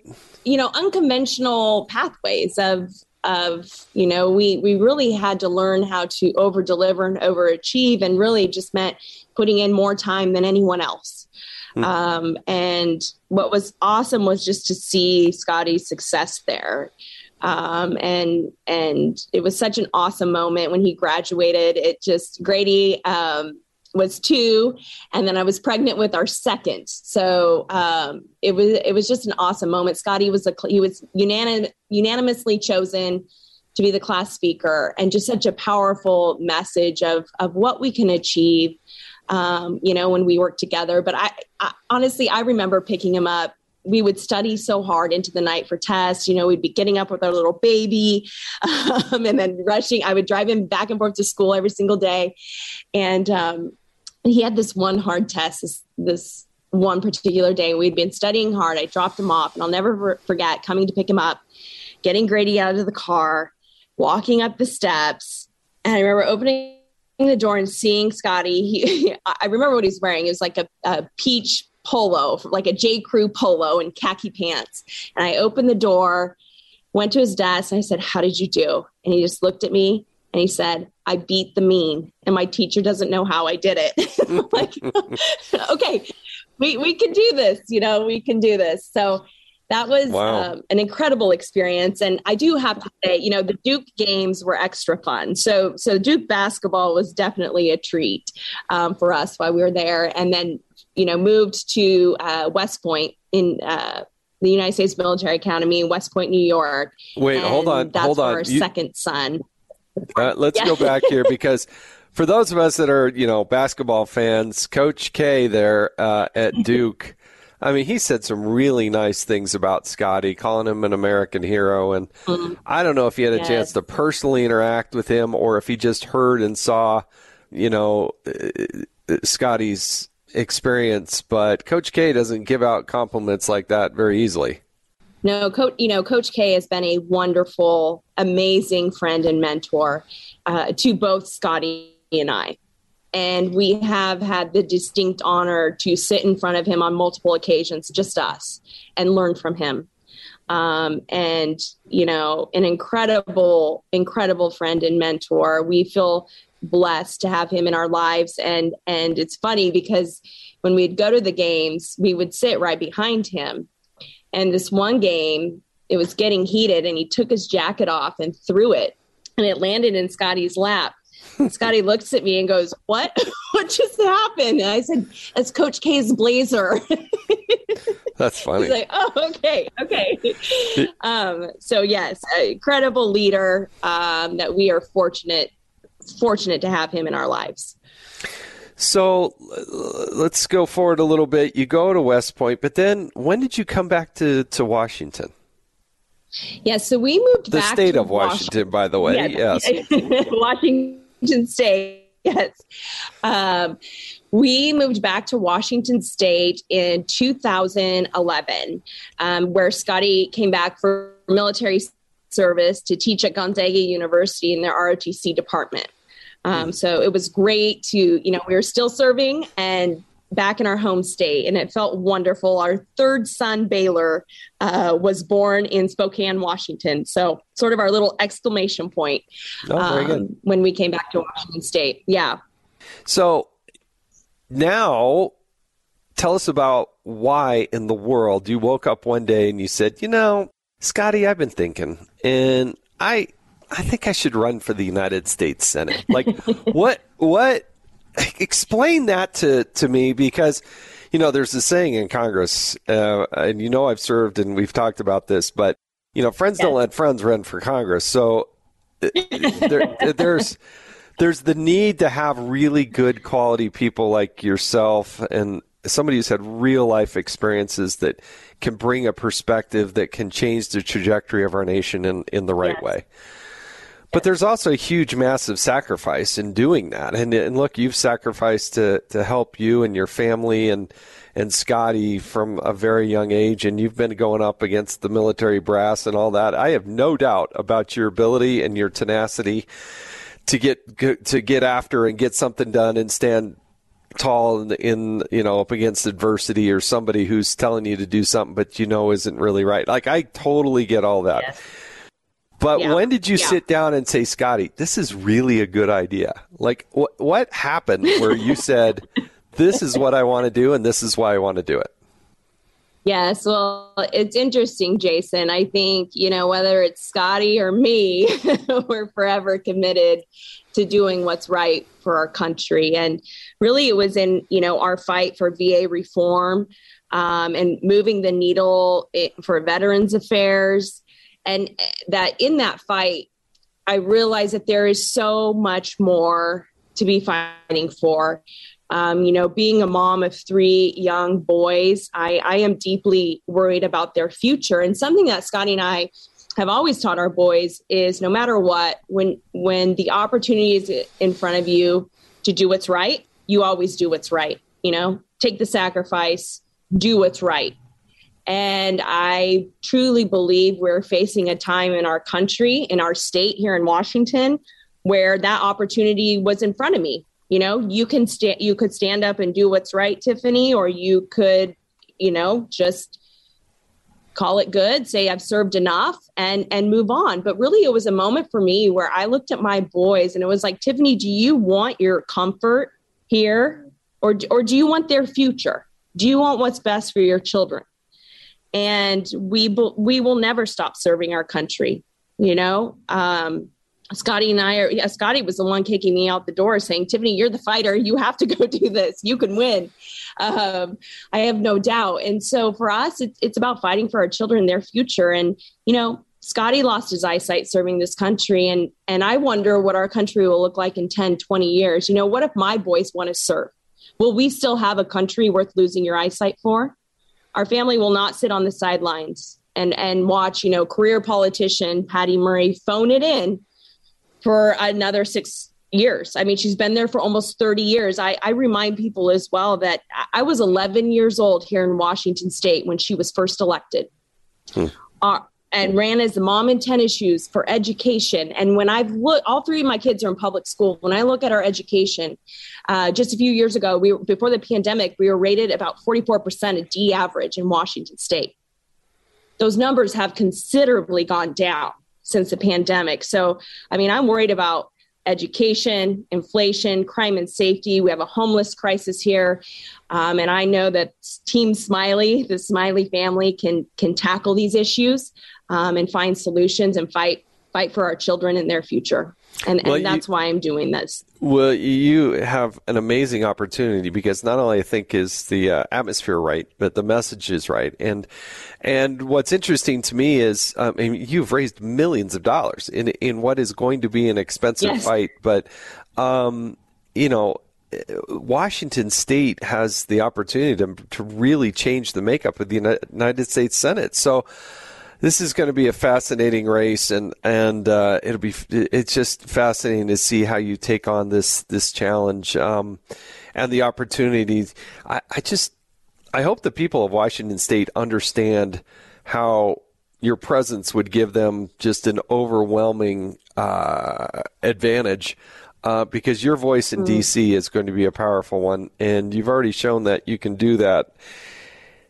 you know unconventional pathways of of you know we we really had to learn how to over deliver and overachieve and really just meant putting in more time than anyone else Mm-hmm. Um, and what was awesome was just to see Scotty's success there. Um, and and it was such an awesome moment when he graduated. It just Grady um, was two, and then I was pregnant with our second. So um, it was it was just an awesome moment. Scotty was a he was unanim- unanimously chosen to be the class speaker, and just such a powerful message of of what we can achieve um, you know, when we work together. But I, I honestly, I remember picking him up we would study so hard into the night for tests. You know, we'd be getting up with our little baby um, and then rushing. I would drive him back and forth to school every single day. And um, he had this one hard test, this, this one particular day. We'd been studying hard. I dropped him off, and I'll never forget coming to pick him up, getting Grady out of the car, walking up the steps. And I remember opening the door and seeing Scotty, he, I remember what he's wearing. It was like a, a peach polo, like a J. Crew polo and khaki pants. And I opened the door, went to his desk, and I said, How did you do? And he just looked at me and he said, I beat the mean, and my teacher doesn't know how I did it. like, okay, we, we can do this, you know, we can do this. So that was wow. um, an incredible experience and i do have to say you know the duke games were extra fun so so duke basketball was definitely a treat um, for us while we were there and then you know moved to uh, west point in uh, the united states military academy in west point new york wait hold on that's hold on our you, second son uh, let's yeah. go back here because for those of us that are, you know, basketball fans, Coach K there uh, at Duke, I mean, he said some really nice things about Scotty, calling him an American hero. And mm-hmm. I don't know if he had a yes. chance to personally interact with him or if he just heard and saw, you know, uh, Scotty's experience. But Coach K doesn't give out compliments like that very easily. No, coach. You know, Coach K has been a wonderful, amazing friend and mentor uh, to both Scotty and I and we have had the distinct honor to sit in front of him on multiple occasions, just us, and learn from him. Um, and you know, an incredible, incredible friend and mentor. We feel blessed to have him in our lives, and and it's funny because when we'd go to the games, we would sit right behind him. And this one game, it was getting heated, and he took his jacket off and threw it, and it landed in Scotty's lap Scotty looks at me and goes, "What? what just happened?" And I said, "It's Coach K's blazer." That's funny. He's like, "Oh, okay, okay." um, so yes, incredible leader um, that we are fortunate fortunate to have him in our lives. So let's go forward a little bit. You go to West Point, but then when did you come back to, to Washington? Yeah, so we moved back. the state of Washington, Washington, by the way. Yeah, yes, Washington Washington State. Yes. Um, we moved back to Washington State in 2011, um, where Scotty came back for military service to teach at Gonzaga University in their ROTC department. Um, so it was great to, you know, we were still serving and back in our home state, and it felt wonderful. Our third son, Baylor, uh, was born in Spokane, Washington. So, sort of our little exclamation point oh, um, when we came back to Washington State. Yeah. So now, tell us about why in the world you woke up one day and you said, you know, Scotty, I've been thinking, and I. I think I should run for the United States Senate. Like, what? What? Explain that to, to me because you know there's a saying in Congress, uh, and you know I've served and we've talked about this, but you know friends don't let friends run for Congress. So uh, there, there's there's the need to have really good quality people like yourself and somebody who's had real life experiences that can bring a perspective that can change the trajectory of our nation in, in the right yes. way. But there's also a huge, massive sacrifice in doing that. And, and look, you've sacrificed to, to help you and your family and, and Scotty from a very young age, and you've been going up against the military brass and all that. I have no doubt about your ability and your tenacity to get to get after and get something done and stand tall in, in, you know up against adversity or somebody who's telling you to do something but you know isn't really right. Like I totally get all that. Yes. But yeah. when did you yeah. sit down and say, Scotty, this is really a good idea? Like, what what happened where you said, this is what I want to do and this is why I want to do it? Yes, well, it's interesting, Jason. I think, you know, whether it's Scotty or me, we're forever committed to doing what's right for our country. And really, it was in, you know, our fight for VA reform um, and moving the needle for Veterans Affairs and that in that fight i realized that there is so much more to be fighting for. Um, you know being a mom of three young boys I, I am deeply worried about their future. And something that scotty and i have always taught our boys is no matter what when when the opportunity is in front of you to do what's right you always do what's right. You know take the sacrifice do what's right and I truly believe we're facing a time in our country, in our state here in Washington, where that opportunity was in front of me. You know, you can stand, you could stand up and do what's right, Tiffany, or you could, you know, just call it good, say I've served enough and and move on. But really it was a moment for me where I looked at my boys and it was like, Tiffany, do you want your comfort here or or do you want their future? Do you want what's best for your children? And we we will never stop serving our country. You know, um, Scotty and I are. Yeah, Scotty was the one kicking me out the door, saying, "Tiffany, you're the fighter. You have to go do this. You can win." Um, I have no doubt. And so for us, it's about fighting for our children, their future, and you know. Scotty lost his eyesight serving this country. And, and I wonder what our country will look like in 10, 20 years. You know, what if my boys want to serve? Will we still have a country worth losing your eyesight for? Our family will not sit on the sidelines and, and watch, you know, career politician Patty Murray phone it in for another six years. I mean, she's been there for almost 30 years. I, I, remind people as well that I was 11 years old here in Washington State when she was first elected. Hmm. Uh, and ran as the mom in tennis shoes for education. And when I've looked, all three of my kids are in public school. When I look at our education, uh, just a few years ago, we before the pandemic, we were rated about 44% of D average in Washington State. Those numbers have considerably gone down since the pandemic. So, I mean, I'm worried about education, inflation, crime and safety. We have a homeless crisis here. Um, and I know that Team Smiley, the Smiley family, can can tackle these issues um, and find solutions and fight fight for our children and their future. And, well, and that's you, why I'm doing this. Well, you have an amazing opportunity because not only I think is the uh, atmosphere right, but the message is right. And and what's interesting to me is, um, I mean, you've raised millions of dollars in in what is going to be an expensive yes. fight, but um, you know, Washington State has the opportunity to, to really change the makeup of the United States Senate. So this is going to be a fascinating race, and and uh, it'll be it's just fascinating to see how you take on this this challenge um, and the opportunities. I, I just I hope the people of Washington State understand how your presence would give them just an overwhelming uh, advantage. Uh, because your voice in mm. DC is going to be a powerful one, and you've already shown that you can do that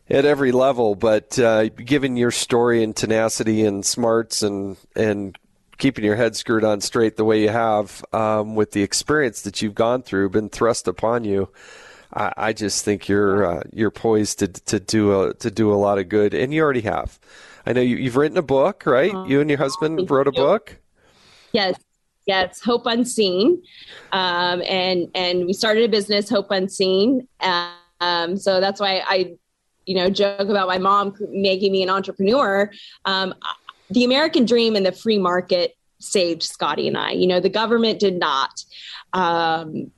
at every level. But uh, given your story and tenacity and smarts and and keeping your head screwed on straight the way you have, um, with the experience that you've gone through, been thrust upon you, I, I just think you're uh, you're poised to to do a to do a lot of good, and you already have. I know you, have written a book, right? Uh, you and your husband wrote a book. Yes, yes, Hope Unseen, um, and and we started a business, Hope Unseen. Um, so that's why I you know joke about my mom making me an entrepreneur. Um, the american dream and the free market saved scotty and i. You know the government did not. Um,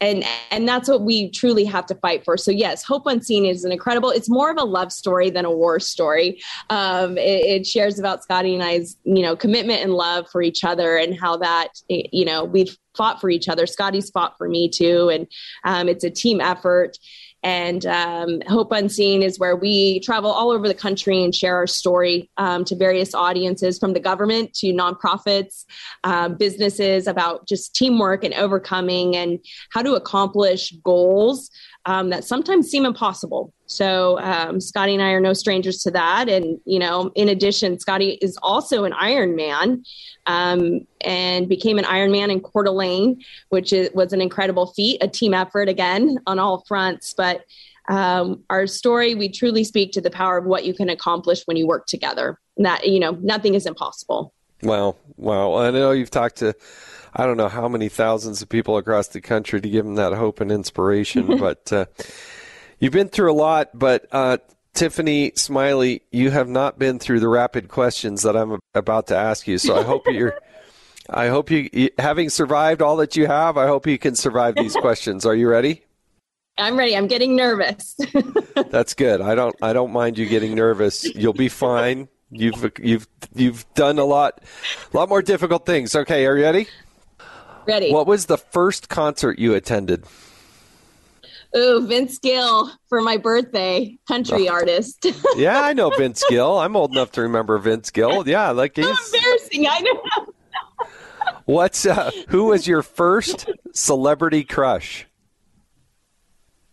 and and that's what we truly have to fight for. So yes hope unseen is an incredible it's more of a love story than a war story. Um, it, it, shares about scotty and i's you know commitment and love for each other and how that you know we've fought for each other. Scotty's fought for me too. And um, it's a team effort and um, Hope Unseen is where we travel all over the country and share our story um, to various audiences from the government to nonprofits, um, businesses about just teamwork and overcoming and how to accomplish goals um, that sometimes seem impossible. So um, Scotty and I are no strangers to that. And, you know, in addition, Scotty is also an Ironman um, and became an Ironman in Coeur d'Alene, which is, was an incredible feat, a team effort again on all fronts. But um, our story, we truly speak to the power of what you can accomplish when you work together. That, you know, nothing is impossible. Wow. Wow. I know you've talked to I don't know how many thousands of people across the country to give them that hope and inspiration. but uh, you've been through a lot. But uh, Tiffany Smiley, you have not been through the rapid questions that I'm about to ask you. So I hope you're. I hope you, having survived all that you have, I hope you can survive these questions. Are you ready? I'm ready. I'm getting nervous. That's good. I don't. I don't mind you getting nervous. You'll be fine. You've you've you've done a lot, a lot more difficult things. Okay, are you ready? Ready. What was the first concert you attended? Ooh, Vince Gill for my birthday, country oh. artist. yeah, I know Vince Gill. I'm old enough to remember Vince Gill. Yeah, like he's embarrassing. I know. What's uh, who was your first celebrity crush?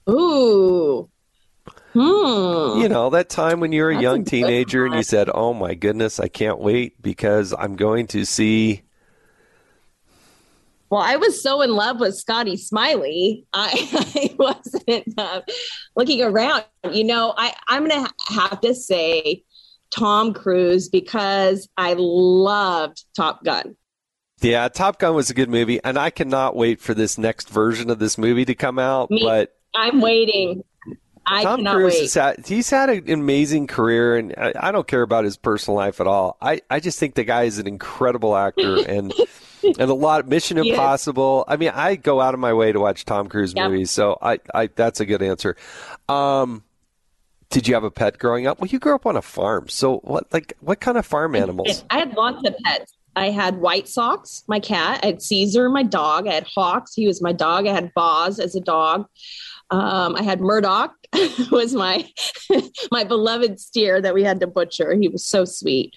Ooh. Hmm. You know, that time when you were a That's young a teenager and you said, "Oh my goodness, I can't wait because I'm going to see well, I was so in love with Scotty Smiley, I, I wasn't uh, looking around. You know, I, I'm going to have to say Tom Cruise because I loved Top Gun. Yeah, Top Gun was a good movie, and I cannot wait for this next version of this movie to come out. Me, but I'm waiting. I Tom Cruise has had, he's had an amazing career, and I, I don't care about his personal life at all. I, I just think the guy is an incredible actor, and and a lot of Mission He is. Impossible. I mean, I go out of my way to watch Tom Cruise Yep. movies, so I, I that's a good answer. Um, did you have a pet growing up? Well, you grew up on a farm, so what like what kind of farm animals? I had lots of pets. I had White Sox, my cat. I had Caesar, my dog. I had Hawks. He was my dog. I had Boz as a dog. Um, I had Murdoch, was my my beloved steer that we had to butcher. He was so sweet.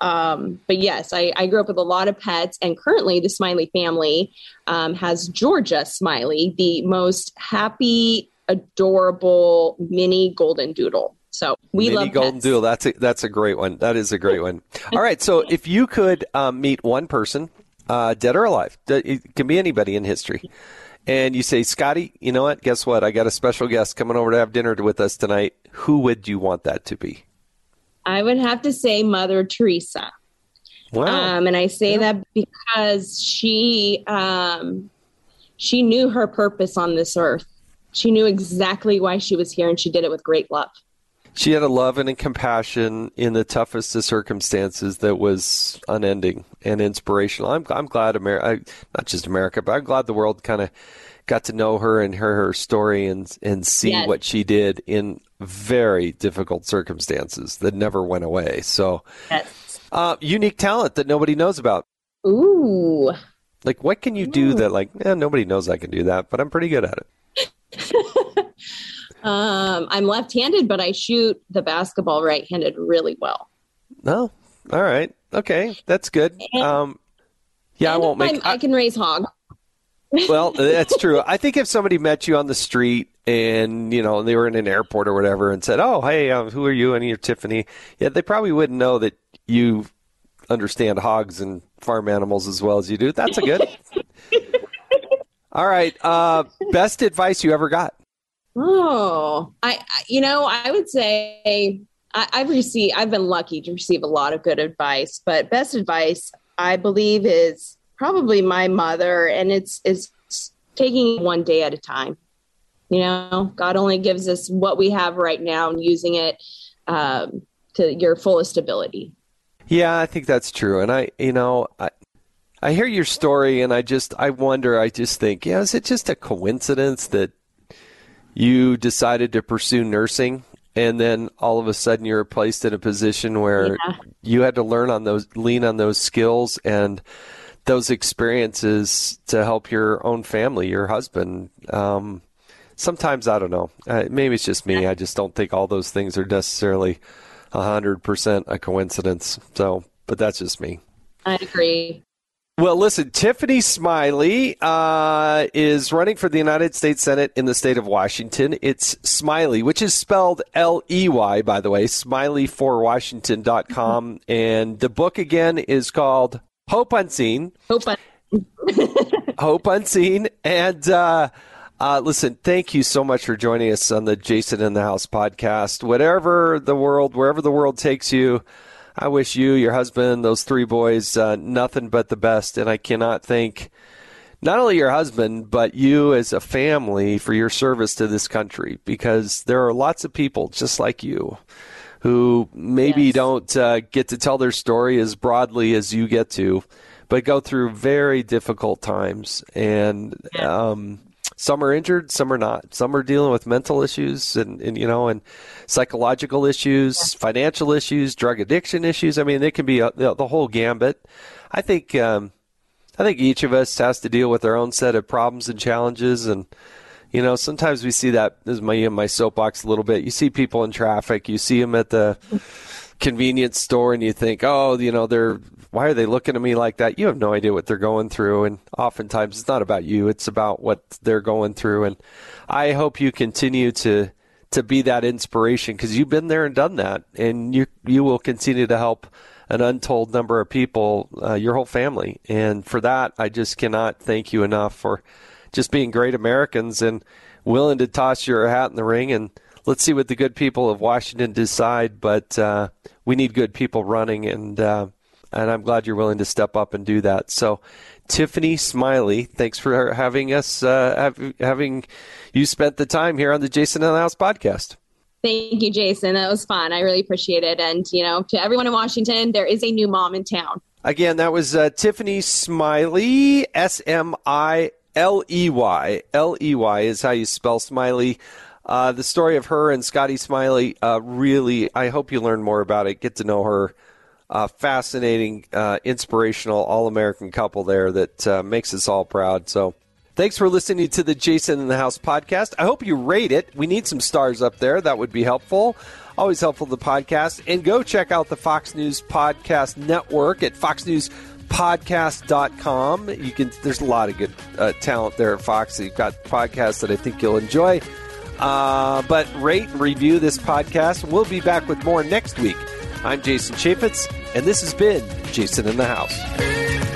Um, but yes, I, I grew up with a lot of pets, and currently the Smiley family um, has Georgia Smiley, the most happy, adorable mini golden doodle. So we Mini love Golden pets. Doodle. That's a, that's a great one. That is a great one. All right. So if you could um, meet one person, uh, dead or alive, it can be anybody in history, and you say, Scotty, you know what? Guess what? I got a special guest coming over to have dinner with us tonight. Who would you want that to be? I would have to say Mother Teresa. Wow. Um, and I say that because she um, she knew her purpose on this earth. She knew exactly why she was here, and she did it with great love. She had a love and a compassion in the toughest of circumstances that was unending and inspirational. I'm, I'm glad America, not just America, but I'm glad the world kind of got to know her and hear her story and and see Yes. what she did in very difficult circumstances that never went away. So, Yes. uh, unique talent that nobody knows about. Ooh. Like, what can you do that like eh, nobody knows I can do that, but I'm pretty good at it. Um, I'm left-handed, but I shoot the basketball right-handed really well. No, all right, okay, that's good. Um, yeah, I won't make. I'm- I can raise hog. Well, that's true. I think if somebody met you on the street and you know they were in an airport or whatever and said, "Oh, hey, um, who are you?" and you're Tiffany, yeah, they probably wouldn't know that you understand hogs and farm animals as well as you do. That's a good. All right, uh, best advice you ever got? Oh, I, you know, I would say I, I've received, I've been lucky to receive a lot of good advice, but best advice I believe is probably my mother, and it's it's taking one day at a time. You know, God only gives us what we have right now, and using it um, to your fullest ability. Yeah, I think that's true. And I, you know, I, I hear your story and I just, I wonder, I just think, yeah, is it just a coincidence that you decided to pursue nursing and then all of a sudden you're placed in a position where Yeah. you had to learn on those, lean on those skills and those experiences to help your own family, your husband. Um, sometimes I don't know. Uh, maybe it's just me. I just don't think all those things are necessarily hundred percent a coincidence. So, but that's just me. I agree. Well, listen, Tiffany Smiley uh, is running for the United States Senate in the state of Washington. It's Smiley, which is spelled L E Y, by the way, smiley4washington.com. and the book again is called Hope Unseen. Hope I, Hope Unseen. And uh, uh, listen, thank you so much for joining us on the Jason in the House podcast. Whatever the world, wherever the world takes you, I wish you, your husband, those three boys, uh, nothing but the best. And I cannot thank not only your husband, but you as a family for your service to this country because there are lots of people just like you who maybe Yes. don't uh, get to tell their story as broadly as you get to, but go through very difficult times. And um, some are injured, some are not. Some are dealing with mental issues and, and you know, and psychological issues, financial issues, drug addiction issues. I mean, it can be a, the, the whole gambit. I think. Um, I think each of us has to deal with our own set of problems and challenges, and you know, sometimes we see that. This is my in my soapbox a little bit. You see people in traffic, you see them at the convenience store, and you think, oh, you know, they're why are they looking at me like that? You have no idea what they're going through, and oftentimes it's not about you; it's about what they're going through. And I hope you continue to to be that inspiration because you've been there and done that, and you you will continue to help an untold number of people, uh, your whole family. And for that, I just cannot thank you enough for just being great Americans and willing to toss your hat in the ring. And let's see what the good people of Washington decide. But uh, we need good people running, and uh, and I'm glad you're willing to step up and do that. So, Tiffany Smiley. Thanks for having us, uh, have, having you spent the time here on the Jason and the House podcast. Thank you, Jason. That was fun. I really appreciate it. And, you know, to everyone in Washington, there is a new mom in town. Again, that was uh, Tiffany Smiley, S M I L E Y. L E Y is how you spell Smiley. Uh, the story of her and Scotty Smiley, uh, really, I hope you learn more about it. Get to know her. Uh, fascinating, uh, inspirational, all American couple there that uh, makes us all proud. So, thanks for listening to the Jason in the House podcast. I hope you rate it. We need some stars up there. That would be helpful. Always helpful to the podcast. And go check out the Fox News Podcast Network at foxnewspodcast.com. You can there's a lot of good uh, talent there at Fox. You've got podcasts that I think you'll enjoy. Uh, but rate and review this podcast. We'll be back with more next week. I'm Jason Chaffetz, and this has been Jason in the House.